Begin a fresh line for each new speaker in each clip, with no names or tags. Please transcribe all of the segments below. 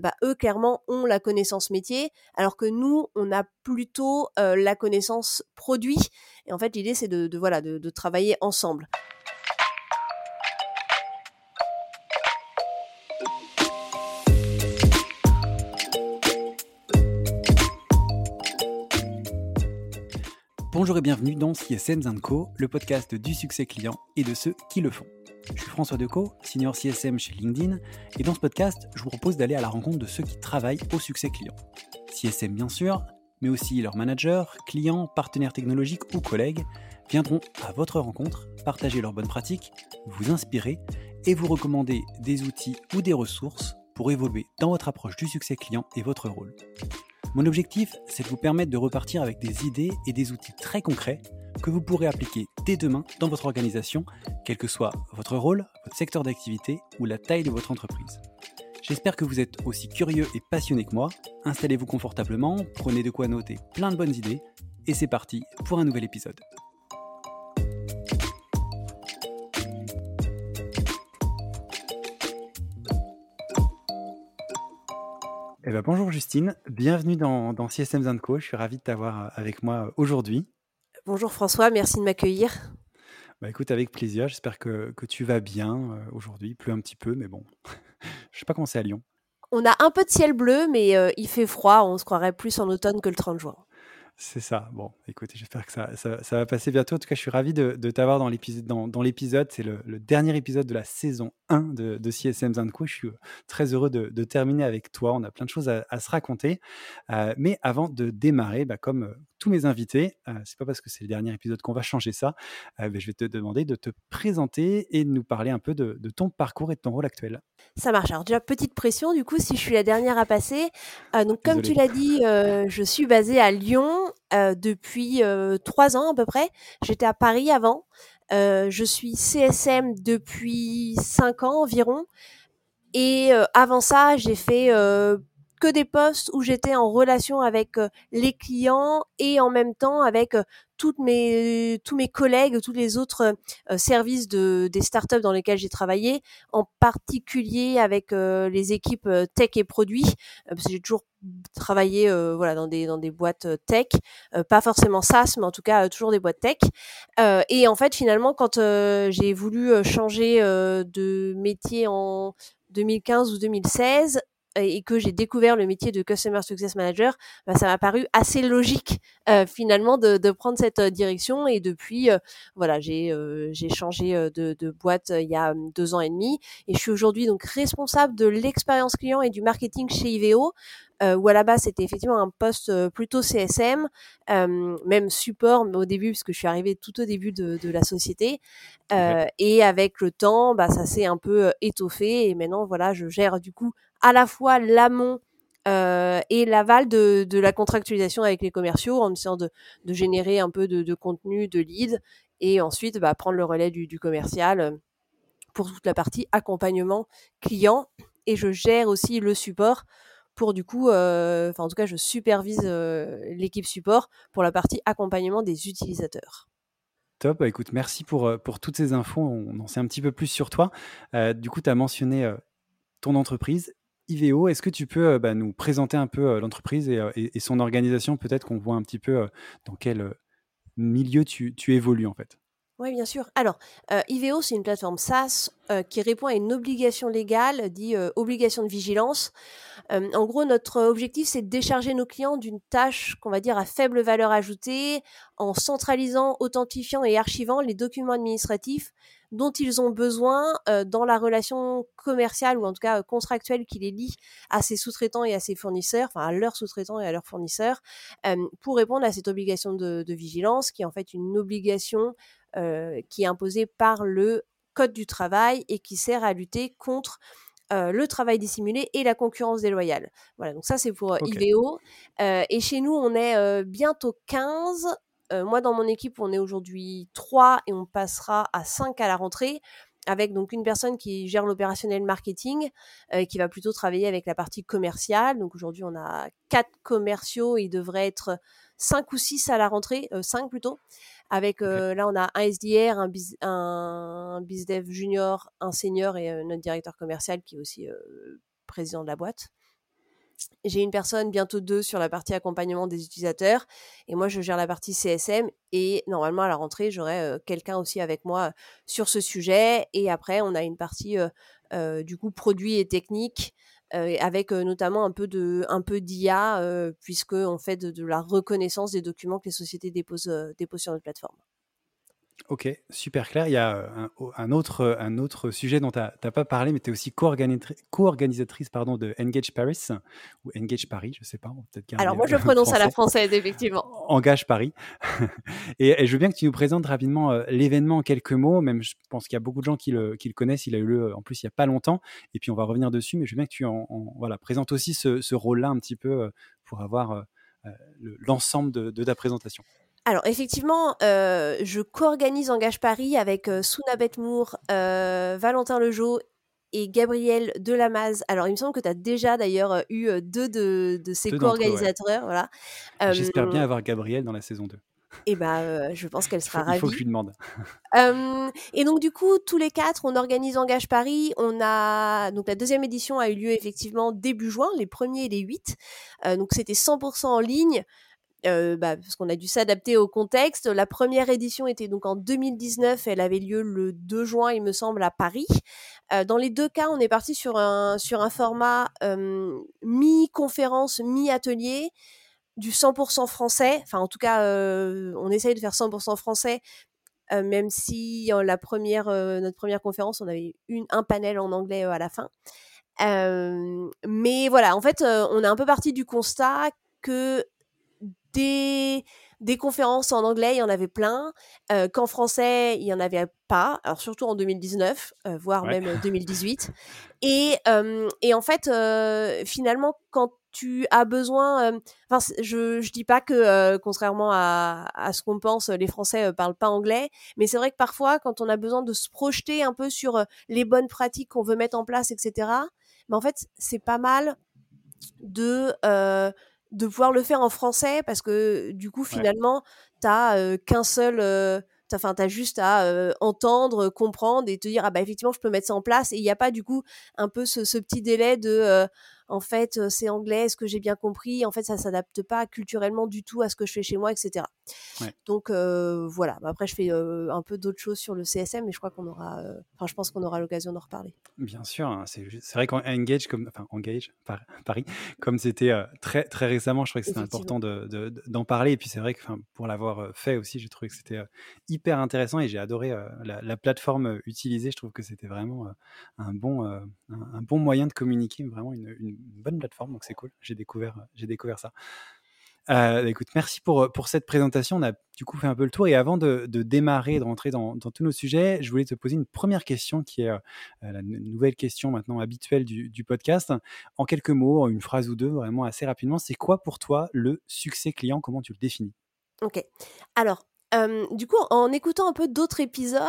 bah, eux clairement ont la connaissance métier, alors que nous, on a plutôt la connaissance produit. Et en fait, l'idée, c'est de, voilà, de travailler ensemble.
Bonjour et bienvenue dans CSM Co, le podcast du succès client et de ceux qui le font. Je suis François Decaux, senior CSM chez LinkedIn, et dans ce podcast, je vous propose d'aller à la rencontre de ceux qui travaillent au succès client. CSM bien sûr, mais aussi leurs managers, clients, partenaires technologiques ou collègues viendront à votre rencontre, partager leurs bonnes pratiques, vous inspirer et vous recommander des outils ou des ressources pour évoluer dans votre approche du succès client et votre rôle. Mon objectif, c'est de vous permettre de repartir avec des idées et des outils très concrets que vous pourrez appliquer dès demain dans votre organisation, quel que soit votre rôle, votre secteur d'activité ou la taille de votre entreprise. J'espère que vous êtes aussi curieux et passionné que moi. Installez-vous confortablement, prenez de quoi noter plein de bonnes idées, et c'est parti pour un nouvel épisode. Eh ben, bonjour Justine, bienvenue dans, dans CSM Co. Je suis ravi de t'avoir euh, avec moi euh, aujourd'hui.
Bonjour François, merci de m'accueillir.
Bah écoute, avec plaisir, j'espère que, que, tu vas bien euh, aujourd'hui. Il pleut un petit peu, mais bon, je sais pas comment c'est à Lyon.
On a un peu de ciel bleu, mais il fait froid, on se croirait plus en automne que le 30 juin.
C'est ça. Bon, écoutez, j'espère que ça, ça, va passer bientôt. En tout cas, je suis ravi de, t'avoir dans l'épisode. Dans, l'épisode, c'est le, dernier épisode de la saison 1 de, de CSM Zanco. Je suis euh, très heureux de, de, terminer avec toi. On a plein de choses à, se raconter. Euh, mais avant de démarrer, bah, comme euh, tous mes invités, c'est pas parce que c'est le dernier épisode qu'on va changer ça. mais je vais te demander de te présenter et de nous parler un peu de, ton parcours et de ton rôle actuel.
Ça marche. Alors déjà petite pression du coup si je suis la dernière à passer. donc comme tu l'as dit, je suis basée à Lyon depuis trois ans à peu près. J'étais à Paris avant. je suis CSM depuis cinq ans environ. Et avant ça, j'ai fait que des postes où j'étais en relation avec les clients et en même temps avec toutes mes tous mes collègues, tous les autres services de des startups dans lesquels j'ai travaillé, en particulier avec les équipes tech et produits, parce que j'ai toujours travaillé voilà dans des dans des boîtes tech, pas forcément SaaS, mais en tout cas toujours des boîtes tech. et en fait, finalement, quand j'ai voulu changer de métier en 2015 ou 2016, et que j'ai découvert le métier de Customer Success Manager, bah, ça m'a paru assez logique euh, finalement de, de, prendre cette euh, direction. Et depuis, euh, voilà, j'ai j'ai changé de, de, boîte il y a hum, deux ans et demi, et je suis aujourd'hui donc responsable de l'expérience client et du marketing chez Iveo. Euh, où à la base c'était effectivement un poste plutôt CSM, euh, même support mais au début puisque je suis arrivée tout au début de, de la société. Euh, et avec le temps, bah, ça s'est un peu étoffé et maintenant voilà, je gère du coup à la fois l'amont euh, et l'aval de, la contractualisation avec les commerciaux en essayant de, de générer un peu de, contenu, de lead, et ensuite bah, prendre le relais du, commercial euh, pour toute la partie accompagnement client. Et je gère aussi le support pour du coup, euh, enfin en tout cas, je supervise l'équipe support pour la partie accompagnement des utilisateurs.
Top, bah, écoute, merci pour, pour toutes ces infos. On en sait un petit peu plus sur toi. du coup, tu as mentionné ton entreprise Iveo, est-ce que tu peux bah, nous présenter un peu l'entreprise et, son organisation? Peut-être qu'on voit un petit peu dans quel milieu tu, évolues en fait.
Oui, bien sûr. Alors, Iveo, c'est une plateforme SaaS qui répond à une obligation légale, dit obligation de vigilance. en gros, notre objectif, c'est de décharger nos clients d'une tâche qu'on va dire à faible valeur ajoutée en centralisant, authentifiant et archivant les documents administratifs dont ils ont besoin euh, dans la relation commerciale ou en tout cas euh, contractuelle qui les lie à ses sous-traitants et à ses fournisseurs, enfin à leurs sous-traitants et à leurs fournisseurs, euh, pour répondre à cette obligation de, vigilance qui est en fait une obligation qui est imposée par le Code du travail et qui sert à lutter contre le travail dissimulé et la concurrence déloyale. Voilà, donc ça c'est pour IVO. et chez nous, on est bientôt 15 euh, moi, dans mon équipe, on est aujourd'hui 3 et on passera à 5 à la rentrée avec donc une personne qui gère l'opérationnel marketing, euh, qui va plutôt travailler avec la partie commerciale. Donc aujourd'hui, on a quatre commerciaux, il devrait être 5 ou 6 à la rentrée, 5 euh, plutôt. Avec là, on a un SDR, un, biz, un BizDev junior, un senior et notre directeur commercial qui est aussi président de la boîte. J'ai une personne, bientôt deux, sur la partie accompagnement des utilisateurs. Et moi, je gère la partie CSM. Et normalement, à la rentrée, j'aurai quelqu'un aussi avec moi sur ce sujet. Et après, on a une partie, du coup, produit et technique. avec notamment un peu d'IA puisque on fait de, la reconnaissance des documents que les sociétés déposent sur notre plateforme.
Ok, super clair. Il y a un, autre, un autre sujet dont tu n'as pas parlé, mais tu es aussi co-organisatrice pardon, de Engage Paris, ou Engage Paris, je ne sais pas.
Alors moi, je prononce à la française, effectivement.
Engage Paris. et, je veux bien que tu nous présentes rapidement l'événement en quelques mots. Même, je pense qu'il y a beaucoup de gens qui le, qui le, connaissent. Il a eu lieu, en plus, il n'y a pas longtemps. Et puis, on va revenir dessus. Mais je veux bien que tu en, voilà, présentes aussi ce, ce rôle-là un petit peu pour avoir l'ensemble de, de ta présentation.
Alors effectivement, euh, je co-organise Engage Paris avec euh, Souna Betmour, euh, Valentin Lejeau et Gabriel Delamaz. Alors il me semble que tu as déjà d'ailleurs euh, eu deux de, ces co-organisateurs. Voilà.
J'espère bien avoir Gabriel dans la saison 2.
Et bah, je pense qu'elle sera ravie.
Il faut que je lui demande.
et donc du coup, tous les quatre, on organise Engage Paris. On a donc la deuxième édition a eu lieu effectivement début juin, les premiers et les 8. donc c'était 100% en ligne. Euh, bah, parce qu'on a dû s'adapter au contexte. La première édition était donc en 2019, elle avait lieu le 2 juin, il me semble, à Paris. Euh, dans les deux cas, on est parti sur un, format euh, mi-conférence, mi-atelier, du 100% français. Enfin, en tout cas, on essaye de faire 100% français, même si la première, notre première conférence, on avait une, un panel en anglais à la fin. mais voilà, en fait, on est un peu parti du constat que des, des conférences en anglais, il y en avait plein, euh, qu'en français, il n'y en avait pas, alors surtout en 2019, euh, voire même 2018. Et, euh, et en fait, finalement, quand tu as besoin. Enfin, je je dis pas que contrairement à, à ce qu'on pense, les Français parlent pas anglais, mais c'est vrai que parfois, quand on a besoin de se projeter un peu sur les bonnes pratiques qu'on veut mettre en place, etc. Mais en fait, c'est pas mal de de pouvoir le faire en français parce que du coup finalement t'as qu'un seul enfin t'as juste à entendre comprendre et te dire ah bah effectivement je peux mettre ça en place et il n'y a pas du coup un peu ce, ce petit délai de en fait, c'est anglais, est-ce que j'ai bien compris? En fait, ça s'adapte pas culturellement du tout à ce que je fais chez moi, etc. Donc voilà. Bah, après, je fais un peu d'autres choses sur le CSM, mais je crois qu'on aura, enfin, je pense qu'on aura l'occasion d'en reparler.
Bien sûr, hein, c'est vrai qu'en Engage, comme, enfin Engage, Paris, comme c'était très très récemment, je trouvais que c'était important d'en parler. Et puis c'est vrai que, pour l'avoir fait aussi, j'ai trouvé que c'était hyper intéressant et j'ai adoré la, plateforme utilisée. Je trouve que c'était vraiment un bon un, bon moyen de communiquer, vraiment une bonne plateforme, donc c'est cool. J'ai découvert, j'ai découvert ça. Euh, écoute, merci pour, pour cette présentation. On a du coup fait un peu le tour. Et avant de, de démarrer, de rentrer dans, dans, tous nos sujets, je voulais te poser une première question qui est euh, la nouvelle question maintenant habituelle du, du, podcast. En quelques mots, une phrase ou deux, vraiment assez rapidement, c'est quoi pour toi le succès client? Comment tu le définis?
Ok. Alors, du coup, en écoutant un peu d'autres épisodes,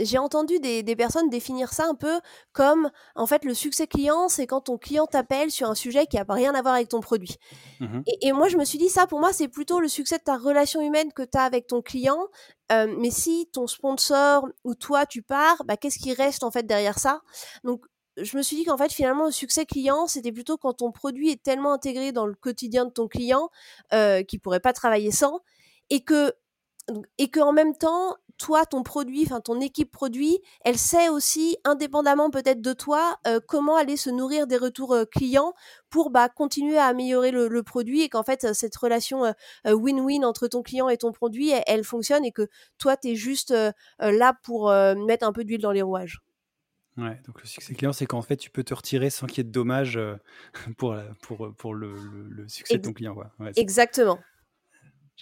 j'ai entendu des, personnes définir ça un peu comme, en fait, le succès client, c'est quand ton client t'appelle sur un sujet qui n'a rien à voir avec ton produit. Mmh et, moi, je me suis dit, ça, pour moi, c'est plutôt le succès de ta relation humaine que tu as avec ton client. mais si ton sponsor ou toi, tu pars, bah, qu'est-ce qui reste, en fait, derrière ça? Donc, je me suis dit qu'en fait, finalement, le succès client, c'était plutôt quand ton produit est tellement intégré dans le quotidien de ton client euh, qu'il pourrait pas travailler sans, et que et que en même temps, toi, ton produit, enfin ton équipe produit, elle sait aussi, indépendamment peut-être de toi, euh, comment aller se nourrir des retours euh, clients pour bah, continuer à améliorer le, produit et qu'en fait cette relation euh, win-win entre ton client et ton produit, elle, fonctionne et que toi, tu es juste là pour mettre un peu d'huile dans les rouages.
Ouais, donc le succès client, c'est qu'en fait, tu peux te retirer sans qu'il y ait de dommages pour, pour, pour le, succès de ton client.
Exactement.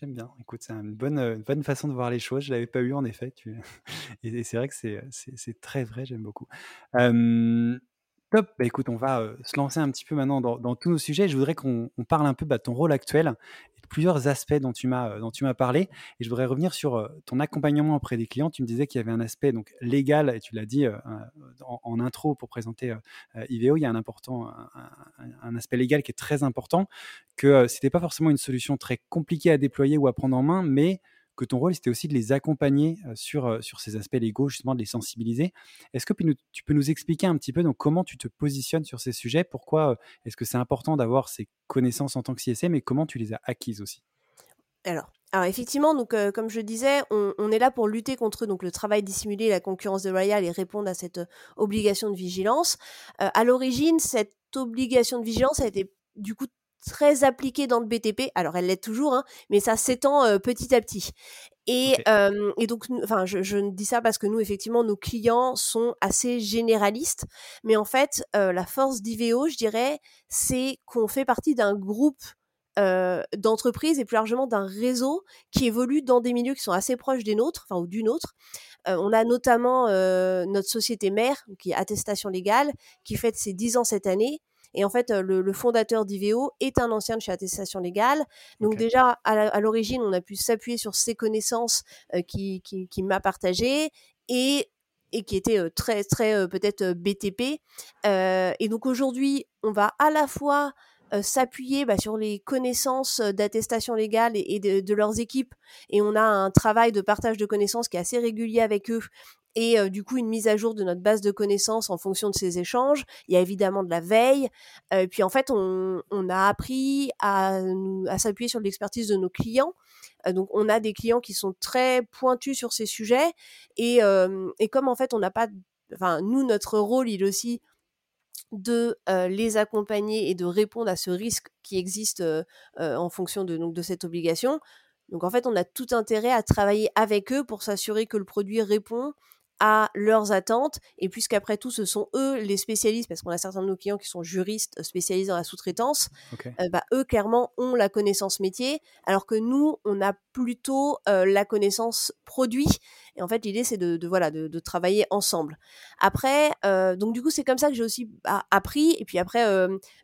J'aime bien. Écoute, c'est une bonne, euh, bonne façon de voir les choses. Je l'avais pas eu en effet. Tu... Et, c'est vrai que c'est très vrai. J'aime beaucoup. top. Bah, écoute, on va se lancer un petit peu maintenant dans, tous nos sujets. Je voudrais qu'on parle un peu bah, de ton rôle actuel plusieurs aspects dont tu m'as dont tu m'as parlé et je voudrais revenir sur ton accompagnement auprès des clients. Tu me disais qu'il y avait un aspect donc légal et tu l'as dit en, intro pour présenter IVO. Il y a un important un, aspect légal qui est très important que c'était pas forcément une solution très compliquée à déployer ou à prendre en main, mais que ton rôle, c'était aussi de les accompagner sur, sur ces aspects légaux, justement, de les sensibiliser. Est-ce que tu peux nous expliquer un petit peu donc, comment tu te positionnes sur ces sujets? Pourquoi est-ce que c'est important d'avoir ces connaissances en tant que CSM et comment tu les as acquises aussi?
Alors, alors effectivement, donc comme je disais, on, est là pour lutter contre donc le travail dissimulé, la concurrence déloyale et répondre à cette obligation de vigilance. à l'origine, cette obligation de vigilance a été du coup très appliquée dans le BTP. Alors elle l'est toujours, hein, mais ça s'étend petit à petit. Et, et donc, enfin, je, je dis ça parce que nous, effectivement, nos clients sont assez généralistes, mais en fait, la force d'IVO, je dirais, c'est qu'on fait partie d'un groupe euh, d'entreprises et plus largement d'un réseau qui évolue dans des milieux qui sont assez proches des nôtres, enfin ou du nôtre. Euh, on a notamment euh, notre société mère, qui est Attestation Légale, qui fête ses 10 ans cette année. Et en fait, le, fondateur d'IVO est un ancien de chez Attestation Légale. Donc déjà, à l'origine, on a pu s'appuyer sur ses connaissances qui, qui, qui m'a partagées et et qui était très très peut-être BTP. et donc aujourd'hui, on va à la fois euh, s'appuyer bah, sur les connaissances euh, d'attestation légale et, de, leurs équipes. Et on a un travail de partage de connaissances qui est assez régulier avec eux. Et euh, du coup, une mise à jour de notre base de connaissances en fonction de ces échanges. Il y a évidemment de la veille. et puis en fait, on, a appris à, à s'appuyer sur l'expertise de nos clients. donc, on a des clients qui sont très pointus sur ces sujets. Et, et comme en fait, on n'a pas enfin nous notre rôle il aussi de les accompagner et de répondre à ce risque qui existe en fonction de, donc, de cette obligation. Donc en fait, on a tout intérêt à travailler avec eux pour s'assurer que le produit répond à leurs attentes. Et puisqu'après tout, ce sont eux les spécialistes, parce qu'on a certains de nos clients qui sont juristes spécialisés dans la sous-traitance, bah, eux, clairement, ont la connaissance métier, alors que nous, on a plutôt la connaissance produit. Et en fait, l'idée, c'est de, voilà, de, travailler ensemble. Après, donc du coup, c'est comme ça que j'ai aussi bah, appris. Et puis après,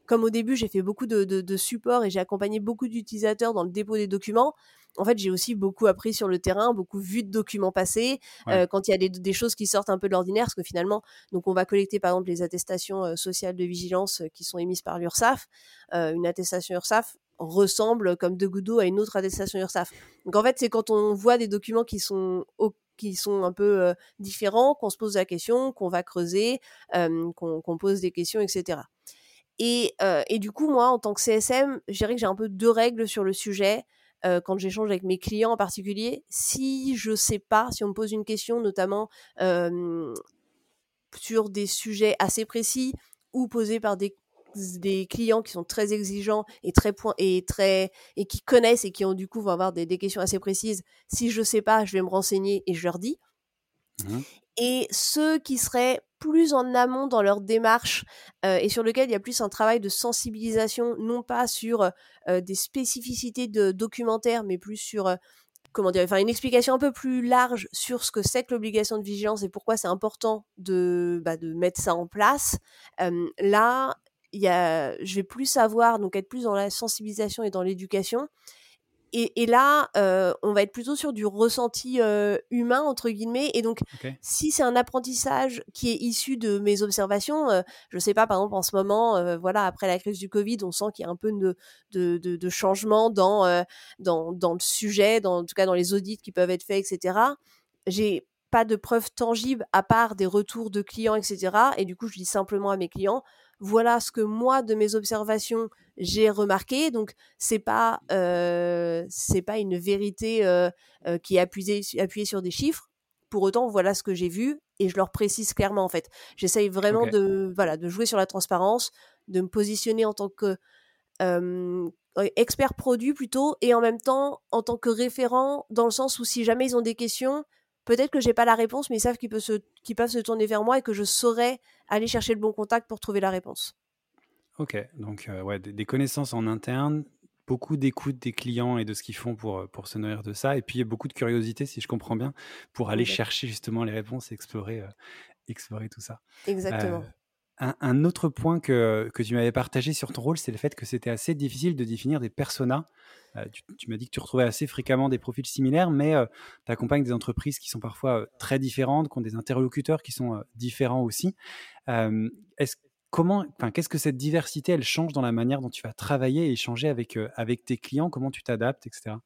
comme au début, j'ai fait beaucoup de, de support et j'ai accompagné beaucoup d'utilisateurs dans le dépôt des documents en fait, j'ai aussi beaucoup appris sur le terrain, beaucoup vu de documents passés. Euh, quand il y a des, choses qui sortent un peu de l'ordinaire, parce que finalement, donc on va collecter par exemple les attestations euh, sociales de vigilance euh, qui sont émises par l'URSSAF. une attestation URSSAF ressemble comme de gouttes à une autre attestation URSSAF. Donc en fait, c'est quand on voit des documents qui sont qui sont un peu différents, qu'on se pose la question, qu'on va creuser, qu'on pose des questions, etc. Et, et, du coup, moi, en tant que CSM, je dirais que j'ai un peu deux règles sur le sujet. Euh, quand j'échange avec mes clients en particulier, si je sais pas, si on me pose une question notamment sur des sujets assez précis ou posés par des des clients qui sont très exigeants et très point et très et qui connaissent et qui ont du coup vont avoir des, des questions assez précises. Si je sais pas, je vais me renseigner et je leur dis. Mmh et ceux qui seraient plus en amont dans leur démarche euh, et sur lequel il y a plus un travail de sensibilisation, non pas sur euh, des spécificités de documentaire, mais plus sur euh, comment dire, enfin une explication un peu plus large sur ce que c'est que l'obligation de vigilance et pourquoi c'est important de, bah, de mettre ça en place. là, y a, je vais plus savoir, donc être plus dans la sensibilisation et dans l'éducation et, là, euh, on va être plutôt sur du ressenti euh, humain, entre guillemets. Et donc, si c'est un apprentissage qui est issu de mes observations, euh, je ne sais pas, par exemple, en ce moment, voilà, après la crise du Covid, on sent qu'il y a un peu de, de, de, changement dans, dans, dans, le sujet, dans, en tout cas dans les audits qui peuvent être faits, etc. J'ai pas de preuves tangibles à part des retours de clients, etc. Et du coup, je dis simplement à mes clients, voilà ce que moi, de mes observations, j'ai remarqué. Donc c'est pas euh, c'est pas une vérité euh, euh, qui est appuyée, appuyée sur des chiffres. Pour autant, voilà ce que j'ai vu et je leur précise clairement en fait. J'essaye vraiment de voilà de jouer sur la transparence, de me positionner en tant que expert produit plutôt et en même temps en tant que référent dans le sens où si jamais ils ont des questions, peut-être que j'ai pas la réponse, mais ils savent qu'ils peuvent, se, qu'ils peuvent se tourner vers moi et que je saurais aller chercher le bon contact pour trouver la réponse.
Ok, donc euh, ouais, des, connaissances en interne, beaucoup d'écoute des clients et de ce qu'ils font pour, euh, pour se nourrir de ça, et puis beaucoup de curiosité, si je comprends bien, pour aller chercher justement les réponses et explorer, euh, explorer tout ça.
Exactement.
Un, autre point que, que tu m'avais partagé sur ton rôle, c'est le fait que c'était assez difficile de définir des personas. tu, m'as dit que tu retrouvais assez fréquemment des profils similaires, mais tu accompagnes des entreprises qui sont parfois très différentes, qui ont des interlocuteurs qui sont différents aussi. est-ce comment, enfin, qu'est-ce que cette diversité, elle change dans la manière dont tu vas travailler et échanger avec, avec tes clients? Comment tu t'adaptes, etc.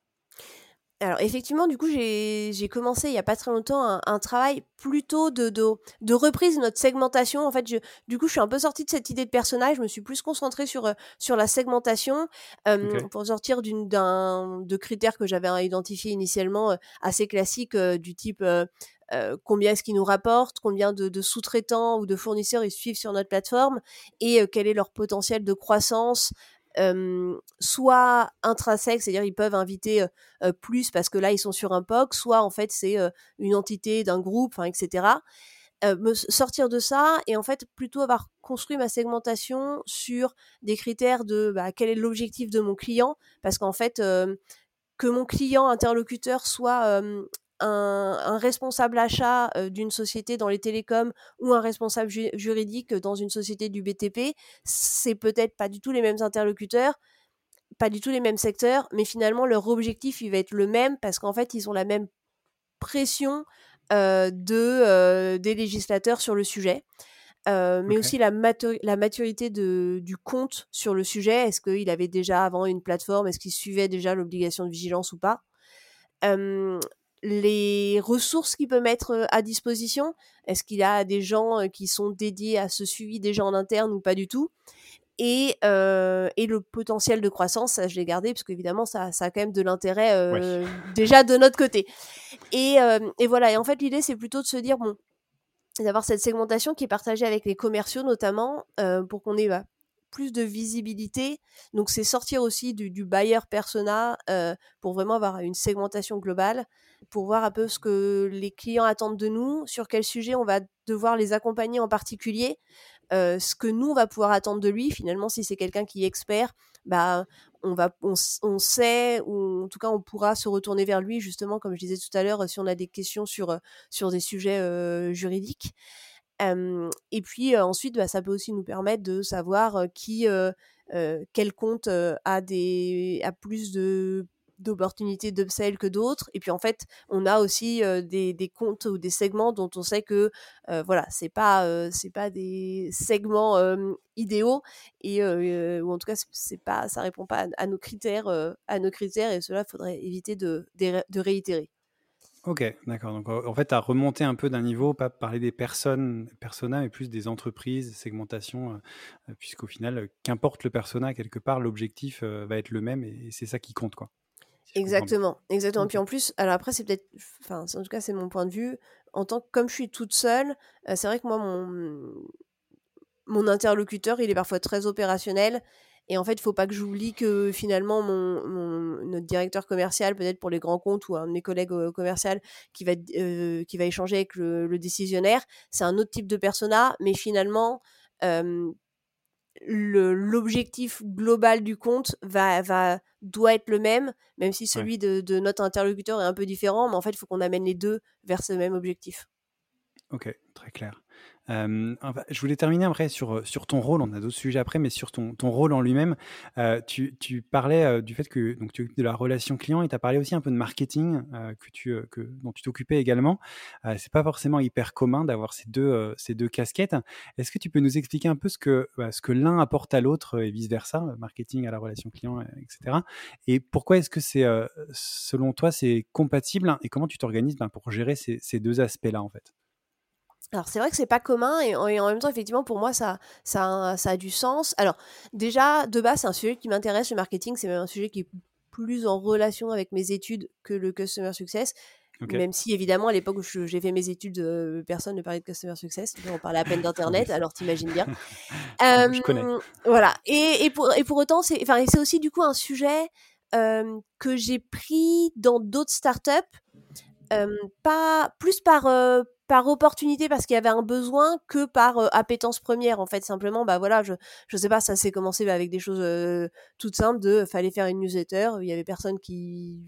alors effectivement, du coup, j'ai commencé il y a pas très longtemps un, un travail plutôt de, de, de, reprise de notre segmentation. En fait, je, du coup, je suis un peu sortie de cette idée de personnage. Je me suis plus concentrée sur, euh, sur la segmentation euh, pour sortir d'une d'un de critères que j'avais identifiés initialement euh, assez classiques euh, du type euh, combien est-ce qu'ils nous rapportent, combien de, sous-traitants ou de fournisseurs ils suivent sur notre plateforme et quel est leur potentiel de croissance, soit intrinsèque, c'est-à-dire ils peuvent inviter plus parce que là ils sont sur un POC, soit en fait c'est une entité d'un groupe, etc. me sortir de ça et en fait plutôt avoir construit ma segmentation sur des critères de bah, quel est l'objectif de mon client parce qu'en fait que mon client interlocuteur soit un, responsable achat d'une société dans les télécoms ou un responsable juridique dans une société du BTP, c'est peut-être pas du tout les mêmes interlocuteurs, pas du tout les mêmes secteurs, mais finalement leur objectif il va être le même parce qu'en fait ils ont la même pression de, des législateurs sur le sujet. mais aussi la, la maturité de, du compte sur le sujet. Est-ce qu'il avait déjà avant une plateforme? Est-ce qu'il suivait déjà l'obligation de vigilance ou pas? Les ressources qu'il peut mettre à disposition? Est-ce qu'il a des gens qui sont dédiés à ce suivi déjà en interne ou pas du tout? Et, euh, et, le potentiel de croissance, ça je l'ai gardé parce qu'évidemment ça, ça a quand même de l'intérêt euh, déjà de notre côté. Et, euh, et voilà, et en fait l'idée c'est plutôt de se dire, bon, d'avoir cette segmentation qui est partagée avec les commerciaux notamment pour qu'on ait bah, plus de visibilité. Donc c'est sortir aussi du, buyer persona pour vraiment avoir une segmentation globale pour voir un peu ce que les clients attendent de nous, sur quel sujet on va devoir les accompagner en particulier, euh, ce que nous on va pouvoir attendre de lui. Finalement, si c'est quelqu'un qui est expert, bah on va, on, sait ou en tout cas on pourra se retourner vers lui justement, comme je disais tout à l'heure, si on a des questions sur sur des sujets euh, juridiques. Et puis ensuite, bah, ça peut aussi nous permettre de savoir qui, quel compte a des a plus de d'opportunités d'upsell que d'autres. Et puis en fait, on a aussi des, comptes ou des segments dont on sait que voilà, c'est pas c'est pas des segments idéaux et ou en tout cas c'est pas ça répond pas à, nos critères à nos critères et cela faudrait éviter de, réitérer.
Ok, d'accord. Donc en fait, tu as remonté un peu d'un niveau, pas parler des personnes, persona, mais plus des entreprises, segmentation, puisqu'au final, qu'importe le persona, quelque part, l'objectif va être le même et c'est ça qui compte, quoi
exactement, exactement. Puis en plus, alors après, c'est peut-être, enfin, en tout cas, c'est mon point de vue. En tant que, comme je suis toute seule, euh, c'est vrai que moi, mon, mon interlocuteur, il est parfois très opérationnel. Et en fait, il faut pas que j'oublie que finalement, mon, mon, notre directeur commercial, peut-être pour les grands comptes ou un de mes collègues euh, commerciaux qui va, euh, qui va échanger avec le, le décisionnaire, c'est un autre type de persona. Mais finalement, euh, l'objectif global du compte va, va, doit être le même, même si celui de, de, notre interlocuteur est un peu différent, mais en fait, il faut qu'on amène les deux vers ce même objectif.
Ok, très clair je voulais terminer après sur, sur ton rôle, on a d'autres sujets après, mais sur ton, ton rôle en lui-même. tu, tu, parlais du fait que donc, tu de la relation client et tu as parlé aussi un peu de marketing que tu, que, dont tu t'occupais également. c'est pas forcément hyper commun d'avoir ces deux, ces deux casquettes. Est-ce que tu peux nous expliquer un peu ce que, bah, ce que l'un apporte à l'autre et vice-versa, marketing à la relation client, etc. Et pourquoi est-ce que c'est, selon toi, c'est compatible et comment tu t'organises ben, pour gérer ces, ces deux aspects-là en fait?
Alors c'est vrai que c'est pas commun et, en même temps effectivement pour moi ça, ça, ça a du sens. Alors déjà de base c'est un sujet qui m'intéresse le marketing, c'est même un sujet qui est plus en relation avec mes études que le customer success. Même si évidemment à l'époque où j'ai fait mes études, euh, personne ne parlait de customer success, on parlait à peine d'internet, alors t'imagines bien.
euh, Je connais.
Voilà. Et, et, pour, et pour autant c'est, enfin c'est aussi du coup un sujet euh, que j'ai pris dans d'autres startups, euh, pas plus par euh, par opportunité parce qu'il y avait un besoin que par appétence première en fait. Simplement bah voilà je je sais pas ça s'est commencé avec des choses toutes simples de fallait faire une newsletter il y avait personne qui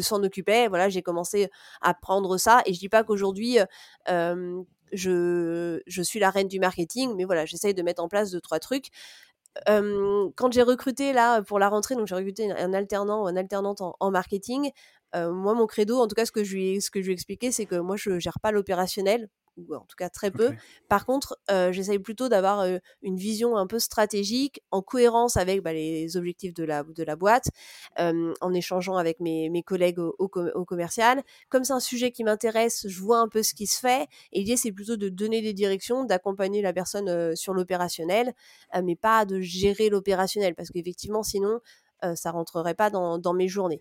s'en occupait voilà j'ai commencé à prendre ça. Et je dis pas qu'aujourd'hui je je suis la reine du marketing mais voilà j'essaye de mettre en place deux trois trucs. Quand j'ai recruté là pour la rentrée, donc j'ai recruté un alternant ou un alternante en marketing, moi, mon credo, en tout cas, ce que je lui, ce que je lui ai expliqué, c'est que moi, je gère pas l'opérationnel. ou en tout cas très peu. Par contre, euh, j'essaye plutôt d'avoir euh, une vision un peu stratégique, en cohérence avec bah, les objectifs de la, de la boîte, euh, en échangeant avec mes, mes collègues au, au, commercial. Comme c'est un sujet qui m'intéresse, je vois un peu ce qui se fait. Et l'idée, c'est plutôt de donner des directions, d'accompagner la personne sur l'opérationnel, mais pas de gérer l'opérationnel, parce qu'effectivement, sinon, ça rentrerait pas dans, dans mes journées.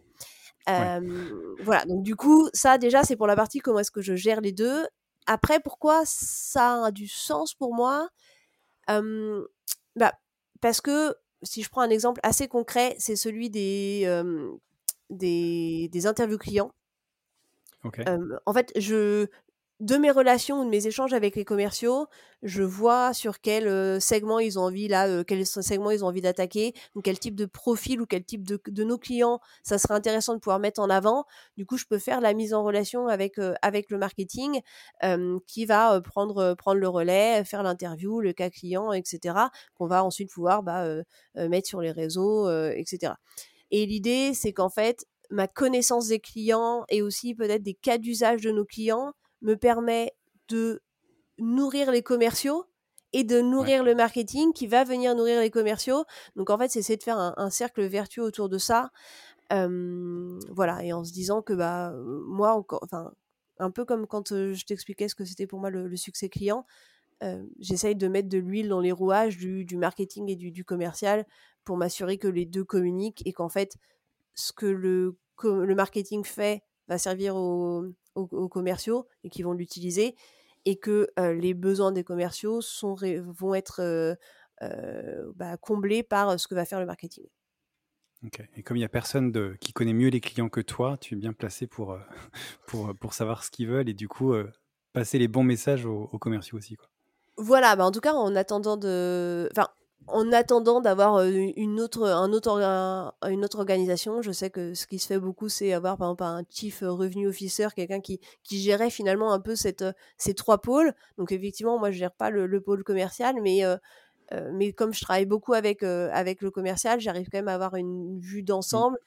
Voilà, donc du coup, ça déjà, c'est pour la partie comment est-ce que je gère les deux. Après, pourquoi ça a du sens pour moi? Bah, Parce que si je prends un exemple assez concret, c'est celui des, des, des, interviews clients. en fait, je, de mes relations ou de mes échanges avec les commerciaux, je vois sur quel segment ils ont envie là, quel segment ils ont envie d'attaquer, ou quel type de profil ou quel type de, nos clients ça serait intéressant de pouvoir mettre en avant. Du coup, je peux faire la mise en relation avec avec le marketing qui va prendre prendre le relais, faire l'interview, le cas client, etc. Qu'on va ensuite pouvoir bah, mettre sur les réseaux, etc. Et l'idée, c'est qu'en fait, ma connaissance des clients et aussi peut-être des cas d'usage de nos clients me permet de nourrir les commerciaux et de nourrir le marketing qui va venir nourrir les commerciaux. Donc en fait, c'est essayer de faire un, cercle vertueux autour de ça. voilà, et en se disant que bah moi encore, enfin un peu comme quand je t'expliquais ce que c'était pour moi le, succès client, j'essaye de mettre de l'huile dans les rouages du, marketing et du, du commercial pour m'assurer que les deux communiquent et qu'en fait ce que le, le marketing fait va servir aux, aux, commerciaux et qui vont l'utiliser et que les besoins des commerciaux sont, vont être bah, comblés par ce que va faire le marketing.
Et comme il n'y a personne de, qui connaît mieux les clients que toi, tu es bien placé pour, pour, pour savoir ce qu'ils veulent et du coup passer les bons messages aux, commerciaux aussi. Quoi.
Voilà, bah en tout cas, en attendant de. Enfin, en attendant d'avoir une autre, un autre, une autre organisation, je sais que ce qui se fait beaucoup, c'est avoir par exemple un chief revenue officer, quelqu'un qui, qui gérait finalement un peu cette, ces trois pôles. Donc effectivement, moi je gère pas le, pôle commercial, mais mais comme je travaille beaucoup avec avec le commercial, j'arrive quand même à avoir une vue mmh. d'ensemble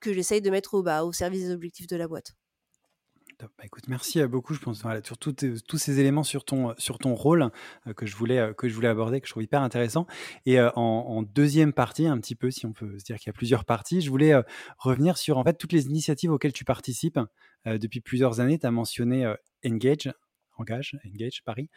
que j'essaye de mettre au, bas au service des objectifs de la boîte.
Bah, écoute, merci euh, beaucoup. Je pense voilà, sur tous ces éléments sur ton, sur ton rôle euh, que, je voulais, euh, que je voulais aborder, que je trouve hyper intéressant. Et en, deuxième partie, un petit peu, si on peut se dire qu'il y a plusieurs parties, je voulais revenir sur en fait toutes les initiatives auxquelles tu participes depuis plusieurs années. Tu as mentionné Engage, Engage, Engage Paris,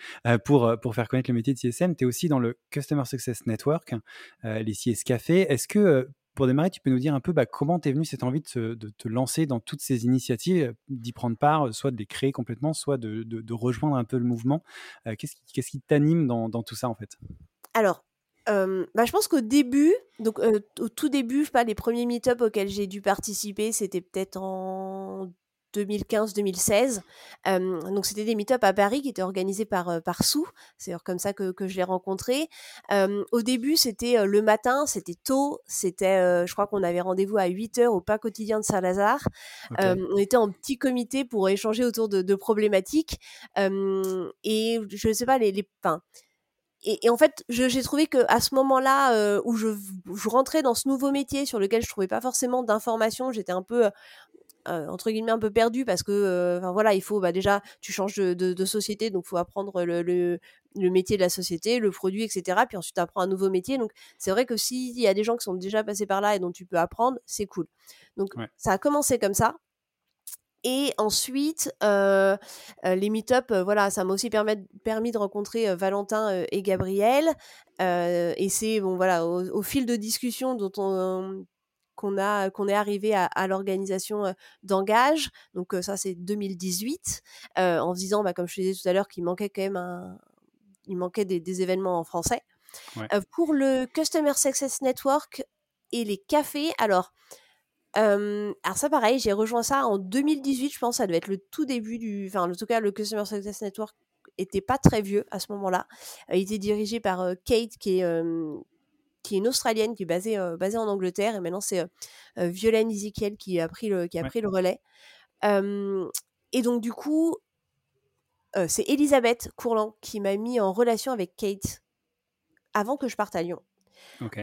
pour, pour faire connaître le métier de CSM. Tu es aussi dans le Customer Success Network, les CS Café. Est-ce que pour démarrer, tu peux nous dire un peu bah, comment t'es venu cette envie de, te lancer dans toutes ces initiatives, d'y prendre part, soit de les créer complètement, soit de, rejoindre un peu le mouvement. Euh, qu'est-ce, qui, t'anime dans, tout ça en fait?
Alors, bah, je pense qu'au début, donc au tout début, je pas, les premiers meet-up auxquels j'ai dû participer, c'était peut-être en 2015-2016. donc c'était des meet-up à Paris qui étaient organisés par par Sou. C'est comme ça que, que je l'ai rencontré. au début, c'était le matin, c'était tôt, c'était je crois qu'on avait rendez-vous à 8 heures au pas quotidien de Saint-Lazare. on était en petit comité pour échanger autour de, de problématiques et je ne sais pas les, les et, et, en fait, j'ai trouvé que à ce moment-là où je, je, rentrais dans ce nouveau métier sur lequel je trouvais pas forcément d'informations, j'étais un peu euh, entre guillemets un peu perdu parce que euh, voilà il faut bah, déjà tu changes de, de, société donc faut apprendre le, le, métier de la société le produit etc puis ensuite tu apprends un nouveau métier. Donc c'est vrai que s'il y a des gens qui sont déjà passés par là et dont tu peux apprendre c'est cool. Donc ça a commencé comme ça. Et ensuite, euh, les meet-up, voilà, ça m'a aussi permis, permis de rencontrer Valentin et Gabriel. et c'est bon, voilà, au, au, fil de discussion dont on, qu'on a qu'on est arrivé à, l'organisation d'engage. Donc ça c'est 2018 en se disant bah, comme je te disais tout à l'heure qu'il manquait quand même un, il manquait des, événements en français. pour le Customer Success Network et les cafés, alors alors ça pareil, j'ai rejoint ça en 2018, je pense, ça devait être le tout début du, enfin en tout cas le Customer Success Network était pas très vieux à ce moment-là. il était dirigé par Kate qui est qui est une Australienne qui est basée, euh, basée en Angleterre. Et maintenant, c'est euh, Violaine Ezekiel qui a pris le, qui a pris le relais. et donc, du coup, c'est Elisabeth Courland qui m'a mis en relation avec Kate avant que je parte à Lyon.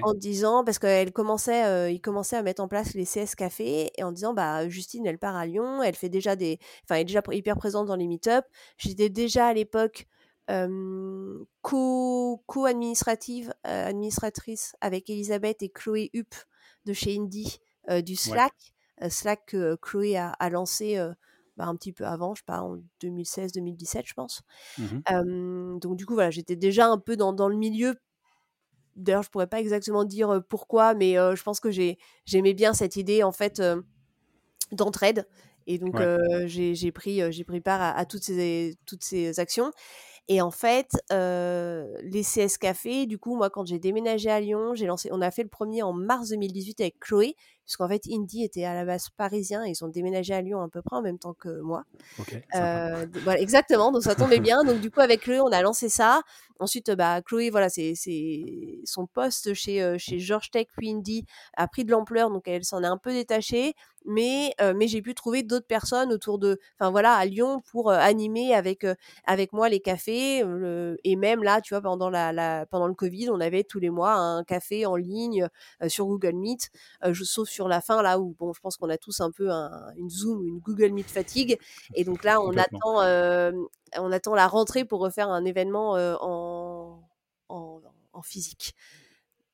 en disant parce qu'elle commençait, il commençait à mettre en place les CS cafés et en disant bah Justine elle part à Lyon, elle fait déjà des, enfin elle est déjà hyper présente dans les meet-up. J'étais déjà à l'époque co co-administrative administratrice avec Elisabeth et Chloé Hupp de chez Indie du Slack, Slack que Chloé a, lancé. Bah, un petit peu avant, je sais pas, en 2016-2017, je pense. Mmh donc, du coup, voilà, j'étais déjà un peu dans, dans le milieu D'ailleurs, je pourrais pas exactement dire pourquoi, mais je pense que j'aimais bien cette idée en fait d'entraide. Et donc j'ai pris j'ai pris part à, toutes ces toutes ces actions. Et en fait, les CS Café, du coup, moi, quand j'ai déménagé à Lyon, j'ai lancé, on a fait le premier en mars 2018 avec Chloé, puisqu'en fait, Indie était à la base parisien et ils ont déménagé à Lyon à peu près en même temps que moi. voilà, exactement, donc ça tombait bien. Donc, du coup, avec Chloé, on a lancé ça. Ensuite, bah, Chloé, voilà, c'est son poste chez, chez George Tech puis Indie a pris de l'ampleur, donc elle s'en est un peu détachée mais mais j'ai pu trouver d'autres personnes autour de enfin voilà à Lyon pour animer avec avec moi les cafés et même là tu vois pendant la, pendant le Covid on avait tous les mois un café en ligne sur Google Meet je, sauf sur la fin là où bon je pense qu'on a tous un peu une Zoom ou une Google Meet fatigue et donc là on attend on attend la rentrée pour refaire un événement en, en, physique.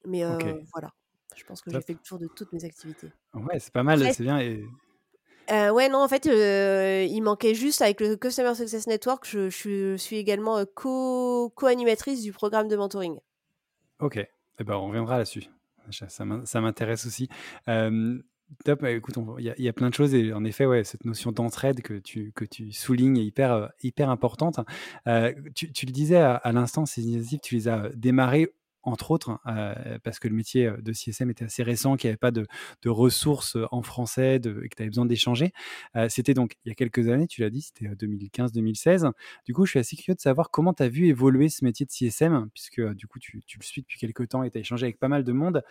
Mais voilà je pense que j'ai fait le tour de toutes mes activités.
Ouais, c'est pas mal, c'est bien. Et...
Euh, ouais, non, en fait, euh, il manquait juste avec le Customer Success Network, je, je suis également euh, co-animatrice du programme de mentoring.
Ok, eh ben, on reviendra là-dessus. Ça m'intéresse aussi. top, écoute, il y, a plein de choses et en effet, ouais, cette notion d'entraide que tu, que tu soulignes est hyper, hyper importante. Tu, tu, le disais à, à l'instant, ces initiatives, tu les as démarrées entre autres, euh, parce que le métier euh, de CSM était assez récent, qu'il n'y avait pas de, ressources euh, en français et que tu avais besoin d'échanger. c'était donc il y a quelques années, tu l'as dit, c'était 2015-2016. Du coup, je suis assez curieux de savoir comment tu as vu évoluer ce métier de CSM, puisque du coup, tu, le suis depuis quelques temps et tu as échangé avec pas mal de monde.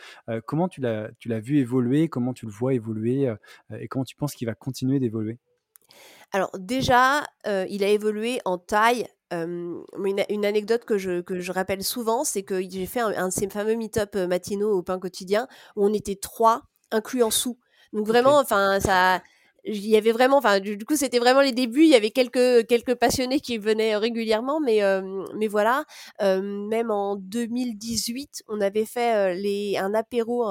comment tu l'as vu évoluer, comment tu le vois évoluer et comment tu penses qu'il va continuer d'évoluer?
Alors déjà, il a évolué en taille une, anecdote que je, que je rappelle souvent, c'est que j'ai fait un, de ces fameux meet-up matinaux au pain quotidien où on était trois, inclus en sous. Donc vraiment, enfin, ça, il y avait vraiment, enfin, du, coup, c'était vraiment les débuts. Il y avait quelques quelques passionnés qui venaient régulièrement, mais mais voilà. même en 2018, on avait fait les un apéro.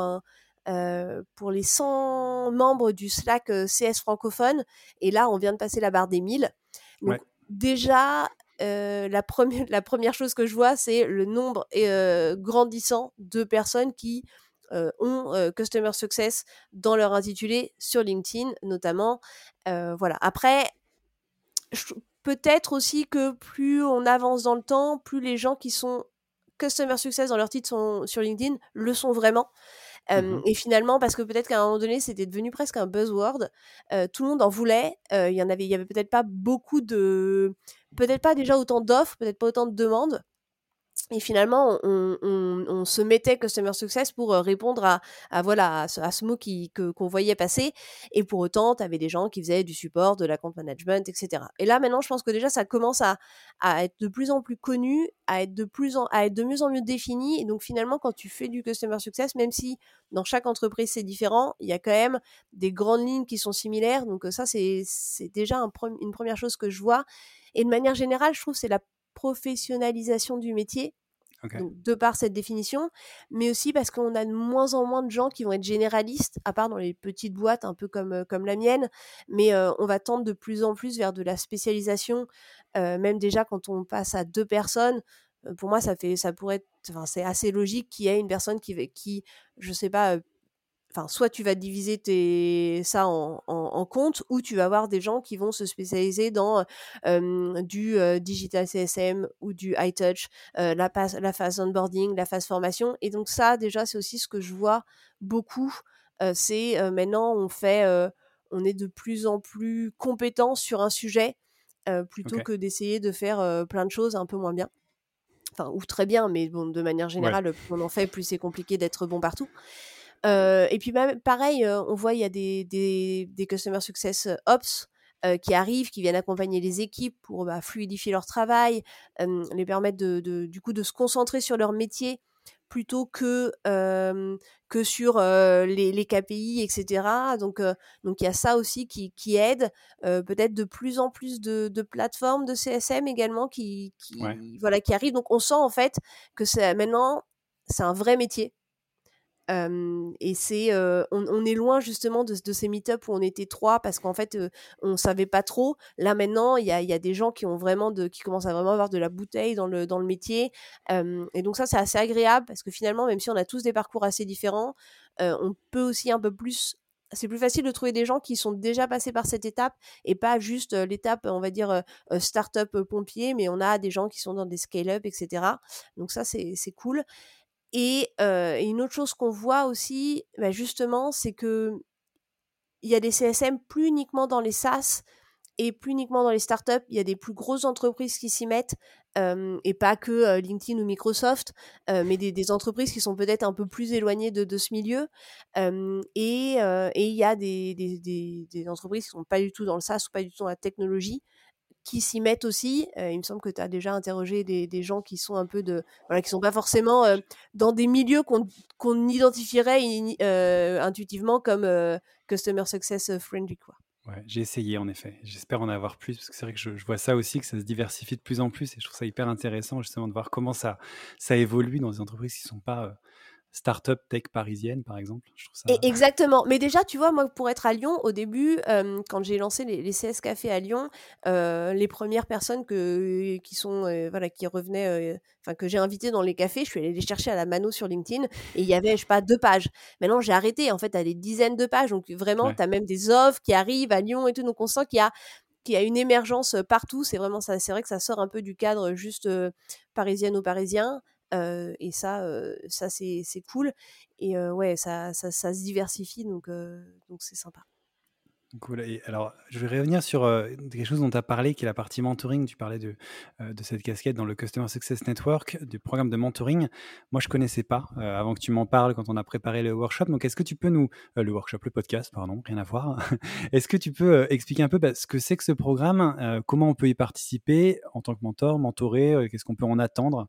pour les 100 membres du Slack CS francophone et là on vient de passer la barre des 1000 donc déjà euh, la, première, chose que je vois, c'est le nombre euh, grandissant de personnes qui euh, ont Customer Success dans leur intitulé sur LinkedIn, notamment. voilà. Après, peut-être aussi que plus on avance dans le temps, plus les gens qui sont Customer Success dans leur titre sur LinkedIn le sont vraiment. Mmh et finalement, parce que peut-être qu'à un moment donné, c'était devenu presque un buzzword, tout le monde en voulait. Il y en avait, il y avait peut-être pas beaucoup de, peut-être pas déjà autant d'offres, peut-être pas autant de demandes. Et finalement, on, se mettait Customer Success pour euh, répondre à, voilà, à ce, mot qui, qu'on voyait passer. Et pour autant, tu avais des gens qui faisaient du support, de la compte management, etc. Et là, maintenant, je pense que déjà, ça commence à, être de plus en plus connu, à être de, plus en, à être de mieux en mieux défini. Et donc, finalement, quand tu fais du Customer Success, même si dans chaque entreprise c'est différent, il y a quand même des grandes lignes qui sont similaires. Donc, ça, c'est, déjà une première chose que je vois. Et de manière générale, je trouve que c'est la professionnalisation du métier de par cette définition, mais aussi parce qu'on a de moins en moins de gens qui vont être généralistes, à part dans les petites boîtes un peu comme, comme la mienne, mais on va tendre de plus en plus vers de la spécialisation, même déjà quand on passe à deux personnes. Pour moi, ça fait, ça pourrait, enfin, c'est assez logique qu'il y ait une personne qui, qui, je sais pas, enfin, soit tu vas diviser tes, ça en, en, comptes, ou tu vas avoir des gens qui vont se spécialiser dans du digital CSM ou du high touch, la, la phase onboarding, la phase formation. Et donc ça, déjà, c'est aussi ce que je vois beaucoup. c'est maintenant, on fait, on est de plus en plus compétent sur un sujet plutôt que d'essayer de faire plein de choses un peu moins bien. Enfin, ou très bien, mais bon, de manière générale, plus on en fait, plus c'est compliqué d'être bon partout et puis pareil, on voit il y a des, des, des Customer Success Ops qui arrivent, qui viennent accompagner les équipes pour bah, fluidifier leur travail, les permettre de, de, du coup de se concentrer sur leur métier plutôt que que sur les, les, KPI, etc. Donc donc il y a ça aussi qui, qui aide. Peut-être de plus en plus de, de, plateformes de CSM également qui, qui voilà qui arrivent. Donc on sent en fait que maintenant c'est un vrai métier et c'est, on, est loin justement de, ces meet-up où on était trois parce qu'en fait, on savait pas trop. Là maintenant, il y a, des gens qui ont vraiment qui commencent à vraiment avoir de la bouteille dans le dans le métier. et donc ça, c'est assez agréable parce que finalement, même si on a tous des parcours assez différents, on peut aussi un peu plus c'est plus facile de trouver des gens qui sont déjà passés par cette étape et pas juste l'étape, on va dire, start-up pompier, mais on a des gens qui sont dans des scale-up, etc. Donc ça, c'est cool. Et, une autre chose qu'on voit aussi, bah, justement, c'est que il y a des CSM plus uniquement dans les SaaS et plus uniquement dans les startups. Il y a des plus grosses entreprises qui s'y mettent et pas que LinkedIn ou Microsoft, mais des, entreprises qui sont peut-être un peu plus éloignées de, ce milieu. et il y a des, des, entreprises qui sont pas du tout dans le SaaS ou pas du tout dans la technologie qui s'y mettent aussi. il me semble que tu as déjà interrogé des, gens qui sont un peu de. Qui sont pas forcément dans des milieux qu'on identifierait intuitivement comme Customer Success Friendly.
Ouais, j'ai essayé en effet. J'espère en avoir plus parce que c'est vrai que je, je, vois ça aussi, que ça se diversifie de plus en plus et je trouve ça hyper intéressant justement de voir comment ça, ça évolue dans des entreprises qui ne sont pas start-up tech parisienne, par exemple. Je trouve
ça... exactement. Mais déjà, tu vois, moi, pour être à Lyon, au début, quand j'ai lancé les, les, CS Café à Lyon, les premières personnes que, qui sont, voilà, qui revenaient, enfin, que j'ai invitées dans les cafés, je suis allée les chercher à la mano sur LinkedIn et il y avait, je sais pas, deux pages. Maintenant, j'ai arrêté. En fait, à des dizaines de pages. Donc, vraiment, tu as même des offres qui arrivent à Lyon et tout. Donc, on sent qu'il y a qu'il y a une émergence partout. C'est vraiment ça. C'est vrai que ça sort un peu du cadre juste parisienne ou parisien et ça, ça c'est cool. Et ouais, ça, ça, ça, se diversifie, donc donc c'est sympa.
Cool. Alors, je vais revenir sur quelque chose dont tu as parlé, qui est la partie mentoring. Tu parlais de, de cette casquette dans le Customer Success Network, du programme de mentoring. Moi, je connaissais pas avant que tu m'en parles quand on a préparé le workshop. Donc, est-ce que tu peux nous. le workshop, le podcast, pardon, rien à voir. est-ce que tu peux expliquer un peu bah, ce que c'est que ce programme, comment on peut y participer en tant que mentor, mentoré, qu'est-ce qu'on peut en attendre?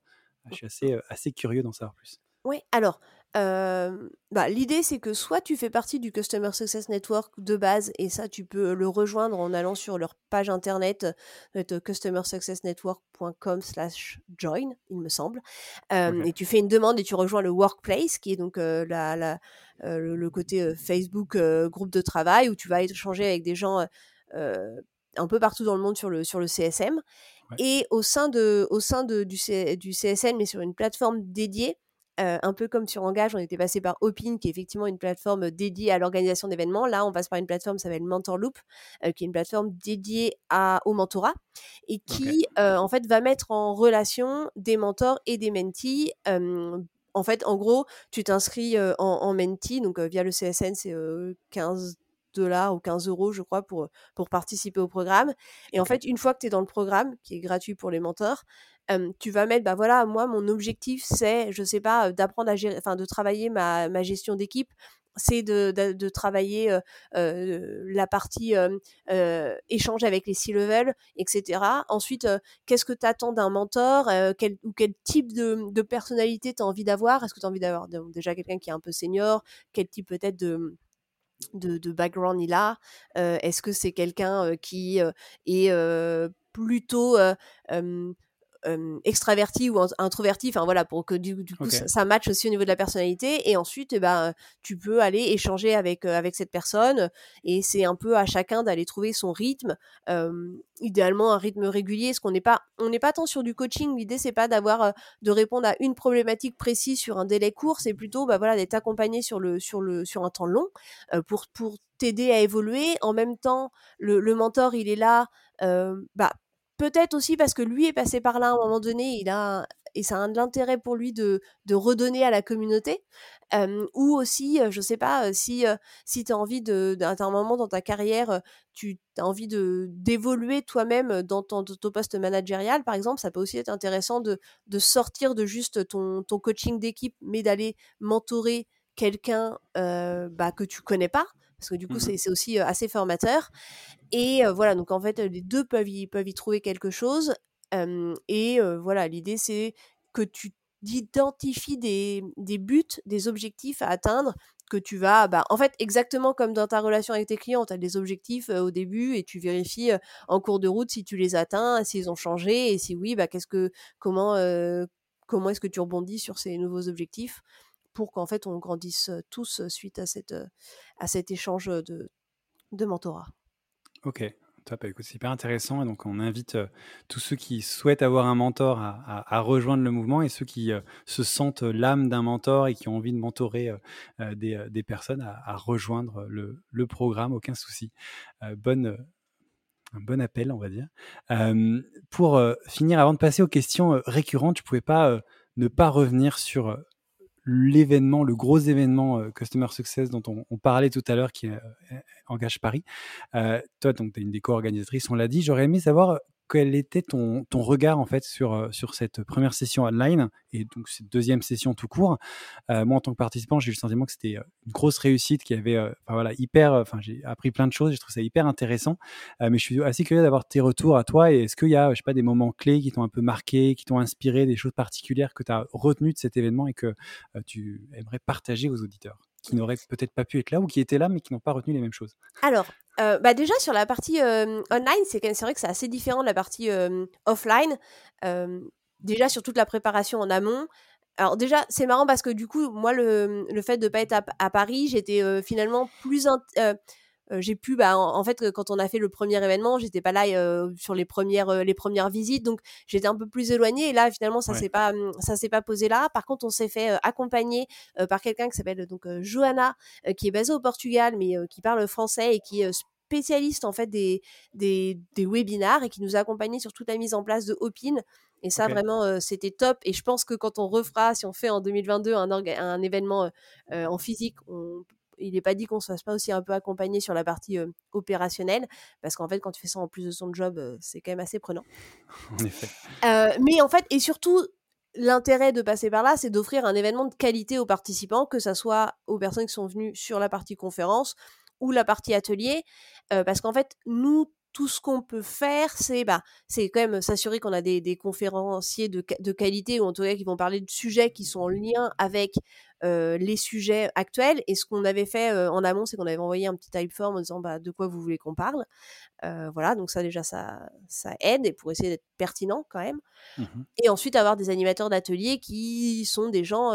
Je suis assez, assez curieux d'en savoir plus.
Oui, alors, bah, l'idée c'est que soit tu fais partie du Customer Success Network de base et ça tu peux le rejoindre en allant sur leur page internet customersuccessnetwork.com slash join il me semble. Et tu fais une demande et tu rejoins le workplace qui est donc la, la le, côté Facebook groupe de travail où tu vas échanger avec des gens un peu partout dans le monde sur le, sur le CSM et au sein, de, au sein de, du, du CSN, mais sur une plateforme dédiée, euh, un peu comme sur Engage, on était passé par Opin, qui est effectivement une plateforme dédiée à l'organisation d'événements. Là, on passe par une plateforme qui s'appelle Mentorloop, euh, qui est une plateforme dédiée à, au mentorat et qui, euh, en fait, va mettre en relation des mentors et des mentees. en fait, en gros, tu t'inscris en, en mentee, donc via le CSN, c'est 15 dollars ou 15 euros, je crois, pour, pour participer au programme. Et en fait, une fois que tu es dans le programme, qui est gratuit pour les mentors, tu vas mettre, bah voilà, moi, mon objectif, c'est, je sais pas, d'apprendre à gérer, enfin, de travailler ma, ma gestion d'équipe c'est de, de, travailler la partie échange avec les C-level, etc. Ensuite, qu'est-ce que tu attends d'un mentor quel, ou quel type de, de personnalité tu as envie d'avoir? Est-ce que tu as envie d'avoir déjà quelqu'un qui est un peu senior? Quel type peut-être de de, background il a Est-ce que c'est quelqu'un qui est plutôt extraverti ou introverti, enfin voilà, pour que du, coup ça, matche aussi au niveau de la personnalité. Et ensuite, eh ben, tu peux aller échanger avec, avec cette personne et c'est un peu à chacun d'aller trouver son rythme, idéalement un rythme régulier, parce qu'on n'est pas, on n'est pas tant sur du coaching. L'idée c'est pas d'avoir de répondre à une problématique précise sur un délai court, c'est plutôt bah, voilà d'être accompagné sur le sur le sur un temps long pour pour t'aider à évoluer. En même temps, le, le mentor il est là, bah Peut-être aussi parce que lui est passé par là à un moment donné, il a et ça a de l'intérêt pour lui de, redonner à la communauté. ou aussi, je sais pas, si, si tu as envie de, un moment dans ta carrière, tu as envie de d'évoluer toi-même dans ton, poste managérial, par exemple, ça peut aussi être intéressant de, de sortir de juste ton, ton coaching d'équipe, mais d'aller mentorer quelqu'un bah, que tu connais pas parce que du coup mmh c'est aussi assez formateur et voilà donc en fait les deux peuvent y, peuvent y trouver quelque chose et voilà l'idée c'est que tu d'identifier des, des buts, des objectifs à atteindre que tu vas, bah, en fait, exactement comme dans ta relation avec tes clients, tu as des objectifs au début et tu vérifies en cours de route si tu les atteins, s'ils ont changé et si oui, bah, qu'est-ce que, comment, comment est-ce que tu rebondis sur ces nouveaux objectifs pour qu'en fait on grandisse tous suite à, cette, à cet échange de, de mentorat.
Ok, Top, écoute, c'est hyper intéressant. Et donc, on invite tous ceux qui souhaitent avoir un mentor à, rejoindre le mouvement et ceux qui se sentent l'âme d'un mentor et qui ont envie de mentorer des, personnes à, rejoindre le, programme, aucun souci. bonne, un bon appel, on va dire. pour finir, avant de passer aux questions récurrentes, je ne pouvais pas ne pas revenir sur l'événement, le gros événement euh, Customer Success dont on, parlait tout à l'heure qui euh, engage Paris. Euh, toi, donc, tu es une des co-organisatrices, on l'a dit. J'aurais aimé savoir quel était ton, ton regard en fait sur, euh, sur cette première session online et donc cette deuxième session tout court? Euh, moi, en tant que participant, j'ai eu le sentiment que c'était euh, une grosse réussite, qui avait, enfin voilà, hyper, enfin j'ai appris plein de choses, j'ai trouvé ça hyper intéressant. mais je suis assez curieux d'avoir tes retours à toi et est-ce qu'il y a, je sais pas, des moments clés qui t'ont un peu marqué, qui t'ont inspiré, des choses particulières que tu as retenues de cet événement et que tu aimerais partager aux auditeurs? Qui n'auraient peut-être pas pu être là ou qui étaient là mais qui n'ont pas retenu les mêmes choses
Alors, euh, bah déjà sur la partie euh, online, c'est vrai que c'est assez différent de la partie euh, offline. déjà sur toute la préparation en amont. Alors déjà, c'est marrant parce que du coup, moi, le, le fait de ne pas être à, Paris, j'étais finalement plus j'ai pu bah, en, fait quand on a fait le premier événement j'étais pas là sur les premières les premières visites donc j'étais un peu plus éloignée et là finalement ça s'est pas mmh, ça s'est pas posé là par contre on s'est fait accompagner par quelqu'un qui s'appelle donc Johanna qui est basée au Portugal mais qui parle français et qui est spécialiste en fait des, des, des webinars et qui nous a accompagnés sur toute la mise en place de Opin. Et ça, vraiment, c'était top. Et je pense que quand on refera, si on fait en 2022 un, un événement en physique, on il n'est pas dit qu'on se fasse pas aussi un peu accompagner sur la partie opérationnelle, parce qu'en fait, quand tu fais ça en plus de son job, c'est quand même assez prenant.
En effet.
mais en fait, et surtout, l'intérêt de passer par là, c'est d'offrir un événement de qualité aux participants, que ce soit aux personnes qui sont venues sur la partie conférence ou la partie atelier, parce qu'en fait, nous, tout ce qu'on peut faire, c'est bah, c'est quand même s'assurer qu'on a des, des conférenciers de, de, qualité ou en tout cas qui vont parler de sujets qui sont en lien avec les sujets actuels. Et ce qu'on avait fait en amont, c'est qu'on avait envoyé un petit typeform en disant bah, de quoi vous voulez qu'on parle. voilà, donc ça déjà, ça, ça aide et pour essayer d'être pertinent quand même. Mmh et ensuite avoir des animateurs d'atelier qui sont des gens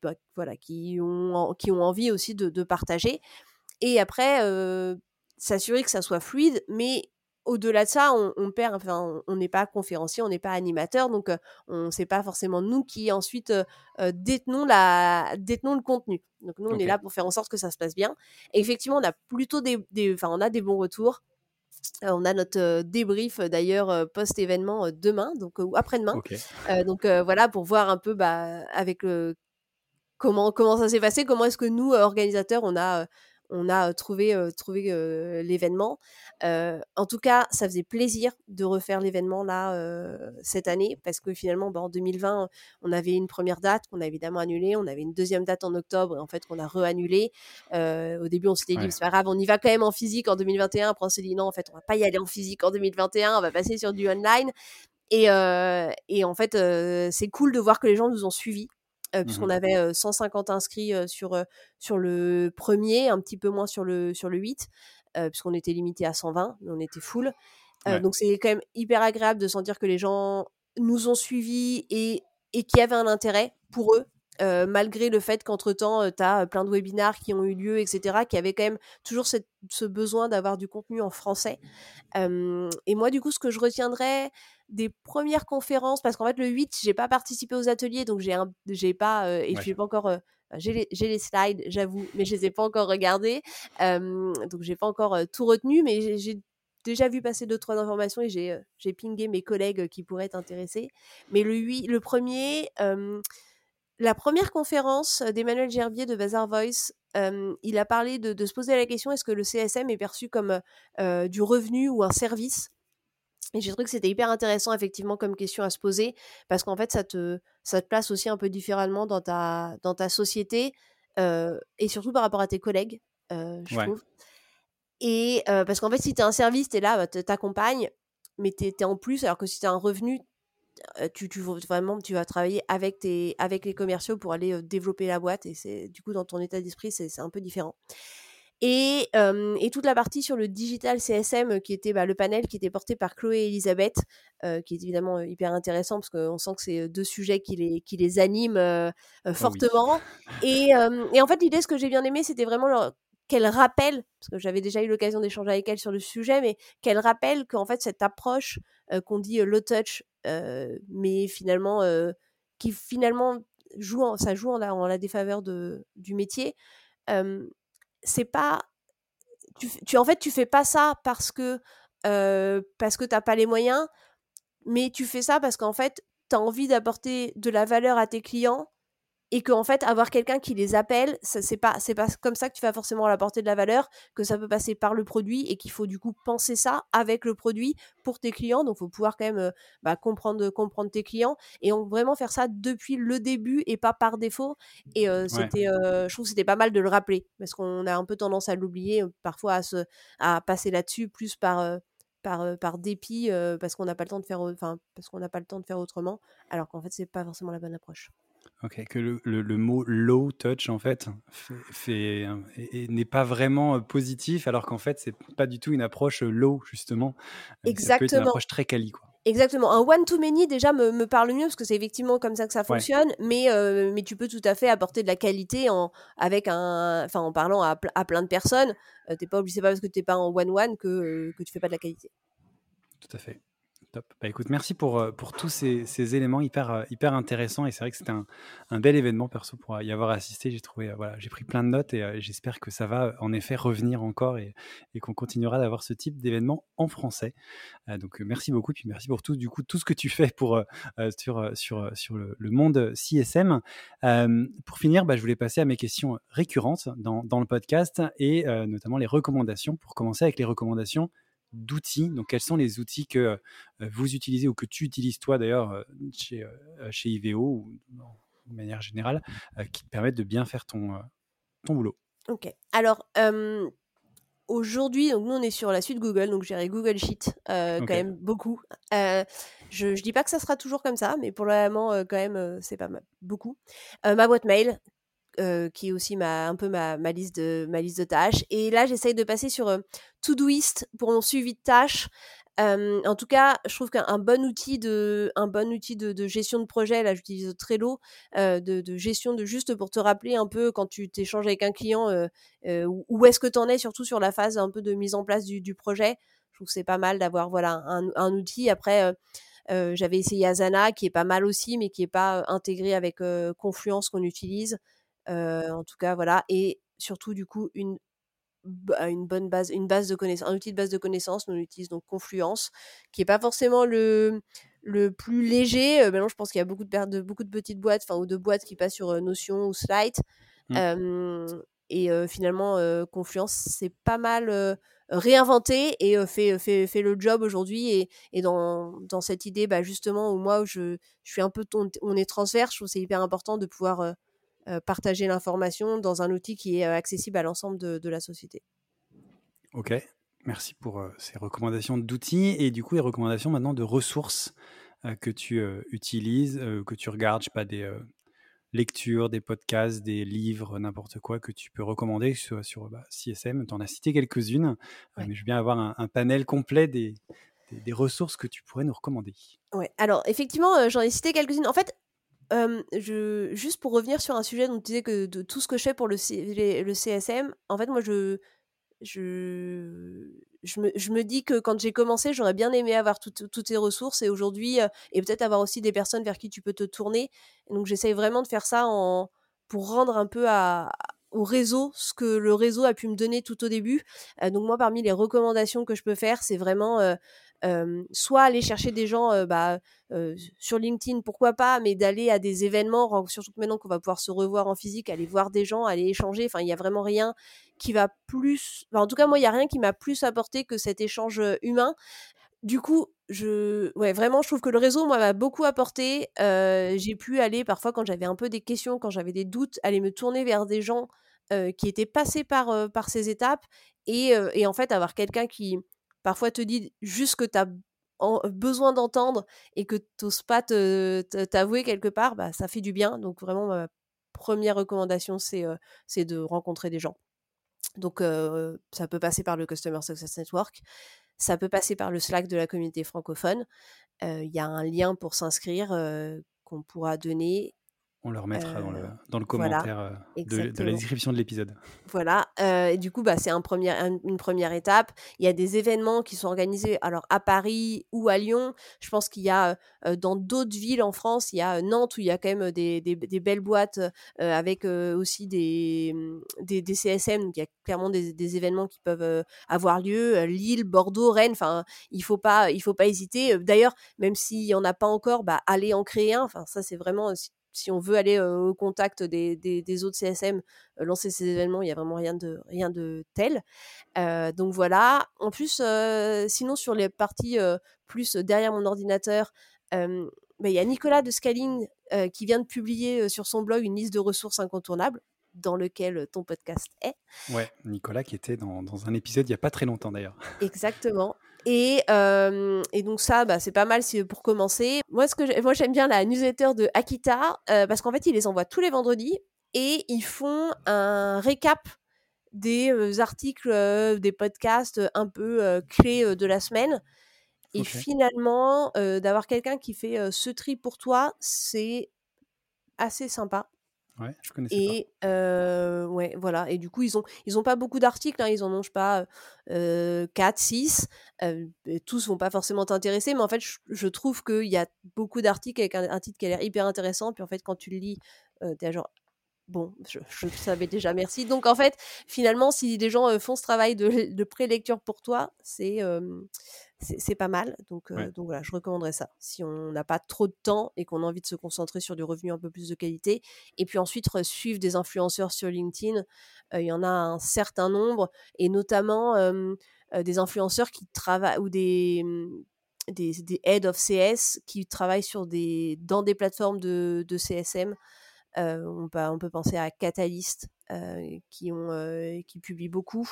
bah, voilà, qui, ont, qui ont envie aussi de, de partager. Et après, s'assurer que ça soit fluide, mais au-delà de ça, on, perd, enfin, on n'est pas conférencier, on n'est pas animateur, donc on sait pas forcément nous qui ensuite détenons, la, détenons le contenu. Donc nous, on est là pour faire en sorte que ça se passe bien. Et effectivement, on a plutôt des, enfin, on a des bons retours. on a notre débrief d'ailleurs post-événement demain, donc ou après-demain. donc voilà pour voir un peu bah, avec comment comment ça s'est passé, comment est-ce que nous organisateurs on a on a trouvé, trouvé l'événement. en tout cas, ça faisait plaisir de refaire l'événement là cette année parce que finalement, bah, en 2020, on avait une première date qu'on a évidemment annulée, on avait une deuxième date en octobre et en fait qu'on a re-annulé. au début, on s'était dit c'est pas grave, on y va quand même en physique en 2021. Après, on s'est dit non, en fait, on va pas y aller en physique en 2021, on va passer sur du online. Et, et en fait, c'est cool de voir que les gens nous ont suivis Mmh puisqu'on avait 150 inscrits sur, sur le premier, un petit peu moins sur le, sur le 8, puisqu'on était limité à 120, mais on était full. Donc c'est quand même hyper agréable de sentir que les gens nous ont suivis et, et qu'il y avait un intérêt pour eux. Malgré le fait qu'entre-temps, tu as plein de webinars qui ont eu lieu, etc., qui avaient quand même toujours cette, ce besoin d'avoir du contenu en français. et moi, du coup, ce que je retiendrai, des premières conférences parce qu'en fait le 8 j'ai pas participé aux ateliers donc j'ai un j'ai pas euh, et je j'ai pas encore euh, j'ai les, les, slides j'avoue mais je les ai pas encore regardés donc j'ai pas encore euh, tout retenu mais j'ai déjà vu passer deux trois informations et j'ai j'ai pingé mes collègues qui pourraient être intéressés mais le 8 le premier la première conférence d'Emmanuel Gerbier de Bazar Voice, il a parlé de, de, se poser la question est-ce que le CSM est perçu comme du revenu ou un service? Et j'ai trouvé que c'était hyper intéressant, effectivement, comme question à se poser, parce qu'en fait, ça te, ça te place aussi un peu différemment dans ta, dans ta société, euh, et surtout par rapport à tes collègues, je trouve. Et parce qu'en fait, si tu es un service, tu es là, bah, tu t'accompagnes, mais tu es, en plus, alors que si tu as un revenu, tu, tu, vraiment, tu vas travailler avec, tes, avec les commerciaux pour aller développer la boîte. Et c'est du coup, dans ton état d'esprit, c'est un peu différent. Et, et, toute la partie sur le digital CSM, qui était bah, le panel qui était porté par Chloé et Elisabeth, qui est évidemment hyper intéressant parce qu'on sent que c'est deux sujets qui les, qui les animent oh fortement. et, et, en fait, l'idée, ce que j'ai bien aimé, c'était vraiment leur, qu'elle rappelle, parce que j'avais déjà eu l'occasion d'échanger avec elle sur le sujet, mais qu'elle rappelle qu'en fait cette approche qu'on dit low touch, mais finalement qui finalement joue ça joue en la, défaveur de, du métier, c'est pas tu, en fait tu fais pas ça parce que parce que t'as pas les moyens, mais tu fais ça parce qu'en fait tu as envie d'apporter de la valeur à tes clients et qu'en fait avoir quelqu'un qui les appelle c'est pas c'est pas comme ça que tu vas forcément apporter de la valeur que ça peut passer par le produit et qu'il faut du coup penser ça avec le produit pour tes clients. Donc faut pouvoir quand même euh, bah, comprendre comprendre tes clients et on, vraiment faire ça depuis le début et pas par défaut. Et euh, c'était euh, je trouve c'était pas mal de le rappeler parce qu'on a un peu tendance à l'oublier parfois à se à passer là-dessus plus par par, par dépit parce qu'on n'a pas le temps de faire enfin parce qu'on n'a pas le temps de faire autrement alors qu'en fait c'est pas forcément la bonne approche
Ok, que le, le, mot low touch en fait fait, n'est pas vraiment euh, positif, alors qu'en fait c'est pas du tout une approche euh, low justement.
Exactement.
C'est une approche très quali quoi.
Exactement. Un one to many déjà me, me parle mieux parce que c'est effectivement comme ça que ça fonctionne, mais euh, mais tu peux tout à fait apporter de la qualité en avec un, enfin en parlant à, à plein de personnes. t'es pas obligé, pas parce que t'es pas en one one que que tu fais pas de la qualité.
Tout à fait. Top. Bah, écoute, merci pour, euh, pour tous ces, ces éléments hyper, euh, hyper intéressants. Et c'est vrai que c'était un, un, bel événement, perso, pour y avoir assisté. J'ai trouvé, euh, voilà, j'ai pris plein de notes et j'espère que ça va en effet revenir encore et, et qu'on continuera d'avoir ce type d'événement en français. donc, merci beaucoup. Puis merci pour tout, du coup, tout ce que tu fais pour, sur, sur, sur le, monde CSM. pour finir, bah, je voulais passer à mes questions récurrentes dans, dans le podcast et notamment les recommandations. Pour commencer avec les recommandations d'outils. Donc, quels sont les outils que euh, vous utilisez ou que tu utilises toi d'ailleurs euh, chez, euh, chez IVO ou de manière générale qui te permettent de bien faire ton, ton boulot?
Ok. Alors, aujourd'hui, nous on est sur la suite Google, donc j'ai Google Sheet quand même beaucoup. je ne dis pas que ça sera toujours comme ça, mais pour le moment, quand même, c'est pas mal, beaucoup. ma boîte mail, euh, qui est aussi ma, un peu ma, ma, liste de, ma liste de tâches. Et là, j'essaye de passer sur euh, Todoist pour mon suivi de tâches. Euh, en tout cas, je trouve qu'un bon outil de, un bon outil de, de gestion de projet, là j'utilise Trello, de, de, gestion de juste pour te rappeler un peu quand tu t'échanges avec un client, où est-ce que tu en es, surtout sur la phase un peu de mise en place du, du projet. Je trouve que c'est pas mal d'avoir voilà un, un, outil. Après, j'avais essayé Asana, qui est pas mal aussi, mais qui est pas intégré avec Confluence qu'on utilise. Euh, en tout cas, voilà. Et surtout, du coup, une une bonne base, une base de connaissances, un outil de base de connaissances. on utilise donc Confluence, qui est pas forcément le le plus léger. Euh, maintenant, je pense qu'il y a beaucoup de, de beaucoup de petites boîtes, enfin ou de boîtes qui passent sur euh, Notion ou Slide. Mmh. et finalement, Confluence, c'est pas mal réinventé et fait, fait, fait le job aujourd'hui. Et, et dans, dans cette idée, bah, justement, où moi, je, je suis un peu, on est transverse, je trouve c'est hyper important de pouvoir partager l'information dans un outil qui est euh, accessible à l'ensemble de, la société.
Ok, merci pour euh, ces recommandations d'outils et du coup les recommandations maintenant de ressources que tu utilises, que tu regardes, je sais pas, des lectures, des podcasts, des livres, n'importe quoi que tu peux recommander sur, sur bah, CSM. Tu en as cité quelques-unes, mais je veux bien avoir un, panel complet des, des, ressources que tu pourrais nous recommander.
Ouais, alors effectivement, j'en ai cité quelques-unes. En fait, juste pour revenir sur un sujet dont tu disais que de tout ce que je fais pour le, CSM, en fait, moi, je, je, je, me, dis que quand j'ai commencé, j'aurais bien aimé avoir toutes ces ressources et aujourd'hui, et peut-être avoir aussi des personnes vers qui tu peux te tourner. donc, j'essaye vraiment de faire ça en, pour rendre un peu à, au réseau ce que le réseau a pu me donner tout au début. donc, moi, parmi les recommandations que je peux faire, c'est vraiment soit aller chercher des gens bah, sur LinkedIn, pourquoi pas, mais d'aller à des événements, surtout maintenant qu'on va pouvoir se revoir en physique, aller voir des gens, aller échanger. Enfin, il n'y a vraiment rien qui va plus. en tout cas, moi, il n'y a rien qui m'a plus apporté que cet échange humain. Du coup, je, ouais, vraiment, je trouve que le réseau, moi, m'a beaucoup apporté. j'ai pu aller parfois quand j'avais un peu des questions, quand j'avais des doutes, aller me tourner vers des gens qui étaient passés par, par ces étapes et, et en fait avoir quelqu'un qui, parfois te dit juste que tu as besoin d'entendre et que tu n'oses pas t'avouer quelque part, bah, ça fait du bien. Donc vraiment, ma première recommandation, c'est c'est de rencontrer des gens. Donc ça peut passer par le Customer Success Network, ça peut passer par le Slack de la communauté francophone. Il y a un lien pour s'inscrire qu'on pourra donner
on le remettra dans, le, euh, dans le commentaire euh, de, la description de l'épisode.
Voilà. Euh, et du coup, bah, c'est un premier, une première étape. Il y a des événements qui sont organisés alors à Paris ou à Lyon. Je pense qu'il y a dans d'autres villes en France, il y a Nantes où il y a quand même des, des, belles boîtes avec aussi des, des, des, CSM. Donc il y a clairement des, des événements qui peuvent avoir lieu. Lille, Bordeaux, Rennes. Enfin, il faut pas, il faut pas hésiter. D'ailleurs, même s'il y en a pas encore, bah, allez en créer un. Enfin, ça c'est vraiment si on veut aller au contact des, des, autres CSM, lancer ces événements, il n'y a vraiment rien de, rien de tel. donc voilà. En plus, sinon sur les parties plus derrière mon ordinateur, bah, il y a Nicolas de Scaling qui vient de publier sur son blog une liste de ressources incontournables dans lequel ton podcast est.
Ouais, Nicolas qui était dans, dans un épisode il n'y a pas très longtemps d'ailleurs.
Exactement. Et, et, donc ça, bah, c'est pas mal pour commencer. Moi, ce que moi j'aime bien la newsletter de Akita parce qu'en fait, ils les envoient tous les vendredis et ils font un récap des articles, des podcasts un peu clés de la semaine. Et finalement, d'avoir quelqu'un qui fait ce tri pour toi, c'est assez sympa. Et, ouais, voilà. Et du coup, ils ont, pas beaucoup d'articles. Hein, ils en ont, je pas, 4, 6. tous vont pas forcément t'intéresser, mais en fait, je, trouve qu'il y a beaucoup d'articles avec un, titre qui a l'air hyper intéressant. Puis en fait, quand tu le lis, tu es genre, bon, je, je, savais déjà, merci. Donc en fait, finalement, si des gens font ce travail de, de pré-lecture pour toi, c'est c'est pas mal. Donc, donc voilà, je recommanderais ça. Si on n'a pas trop de temps et qu'on a envie de se concentrer sur du revenu un peu plus de qualité. Et puis ensuite, suivre des influenceurs sur LinkedIn. Il y en a un certain nombre. Et notamment des influenceurs qui travaillent ou des, des, des head of CS qui travaillent sur des, dans des plateformes de, de CSM. On, peut, on peut penser à Catalyst, qui, ont, qui publient beaucoup,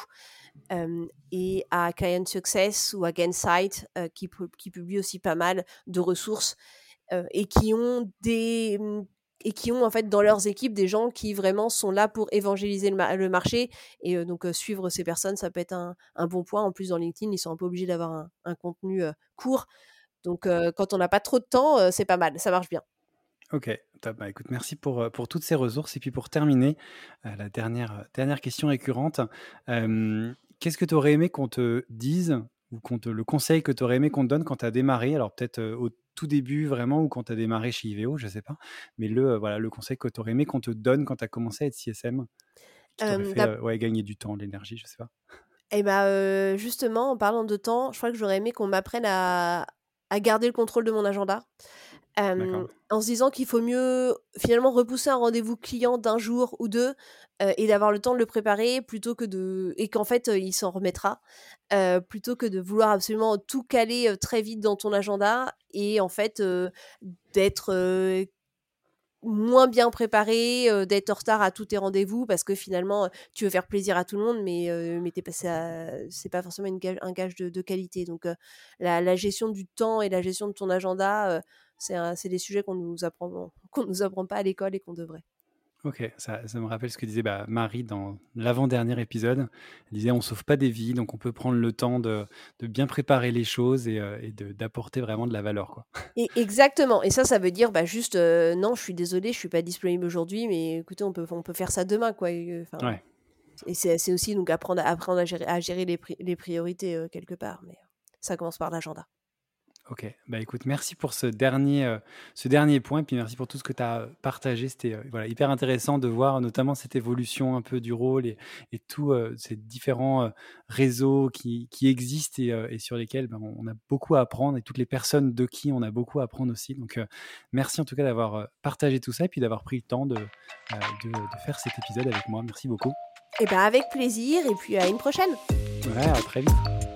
et à Client Success ou à Gainsight, qui, qui publient aussi pas mal de ressources et qui ont des mmh, et qui ont en fait dans leurs équipes des gens qui vraiment sont là pour évangéliser le, marché et donc suivre ces personnes ça peut être un, bon point. En plus dans LinkedIn ils sont un peu obligés d'avoir un, contenu court. Donc quand on n'a pas trop de temps c'est pas mal ça marche bien
Ok, Bah, écoute, merci pour, euh, pour toutes ces ressources. Et puis pour terminer, euh, la dernière, euh, dernière question récurrente. Qu'est-ce que tu aurais aimé qu'on te dise ou qu'on te, le conseil que tu aurais aimé qu'on te donne quand tu as démarré? Alors peut-être au tout début vraiment ou quand tu as démarré chez IVO, je ne sais pas. Mais le, voilà, le conseil que tu aurais aimé qu'on te donne quand tu as commencé à être CSM, qui fait ouais, gagner du temps, de l'énergie, je sais pas.
Et eh bah justement, en parlant de temps, je crois que j'aurais aimé qu'on m'apprenne à, à garder le contrôle de mon agenda en se disant qu'il faut mieux finalement repousser un rendez-vous client d'un jour ou deux et d'avoir le temps de le préparer plutôt que de et qu'en fait il s'en remettra plutôt que de vouloir absolument tout caler très vite dans ton agenda et en fait d'être moins bien préparé, d'être en retard à tous tes rendez-vous parce que finalement tu veux faire plaisir à tout le monde, mais mais t'es passé c'est pas forcément un gage de, qualité. Donc la, gestion du temps et la gestion de ton agenda, c'est des sujets qu'on nous apprend qu'on nous apprend pas à l'école et qu'on devrait.
Ok, ça, ça, me rappelle ce que disait bah, Marie dans l'avant-dernier épisode. Elle disait on sauve pas des vies, donc on peut prendre le temps de, de bien préparer les choses et, euh, et d'apporter vraiment de la valeur. Quoi.
Et exactement. Et ça, ça veut dire bah, juste euh, non, je suis désolé, je suis pas disponible aujourd'hui, mais écoutez, on peut, on peut faire ça demain. Quoi. Enfin, ouais. Et c'est aussi donc apprendre, apprendre à gérer, à gérer les, les priorités euh, quelque part. Mais ça commence par l'agenda.
Ok, bah écoute, merci pour ce dernier, euh, ce dernier point, et puis merci pour tout ce que tu as partagé. C'était euh, voilà, hyper intéressant de voir notamment cette évolution un peu du rôle et, et tous euh, ces différents réseaux qui, qui existent et, et, sur lesquels bah, on a beaucoup à apprendre et toutes les personnes de qui on a beaucoup à apprendre aussi. Donc merci en tout cas d'avoir partagé tout ça et puis d'avoir pris le temps de, de, de, faire cet épisode avec moi. Merci beaucoup.
Et eh ben avec plaisir et puis à une prochaine.
Ouais, à très vite.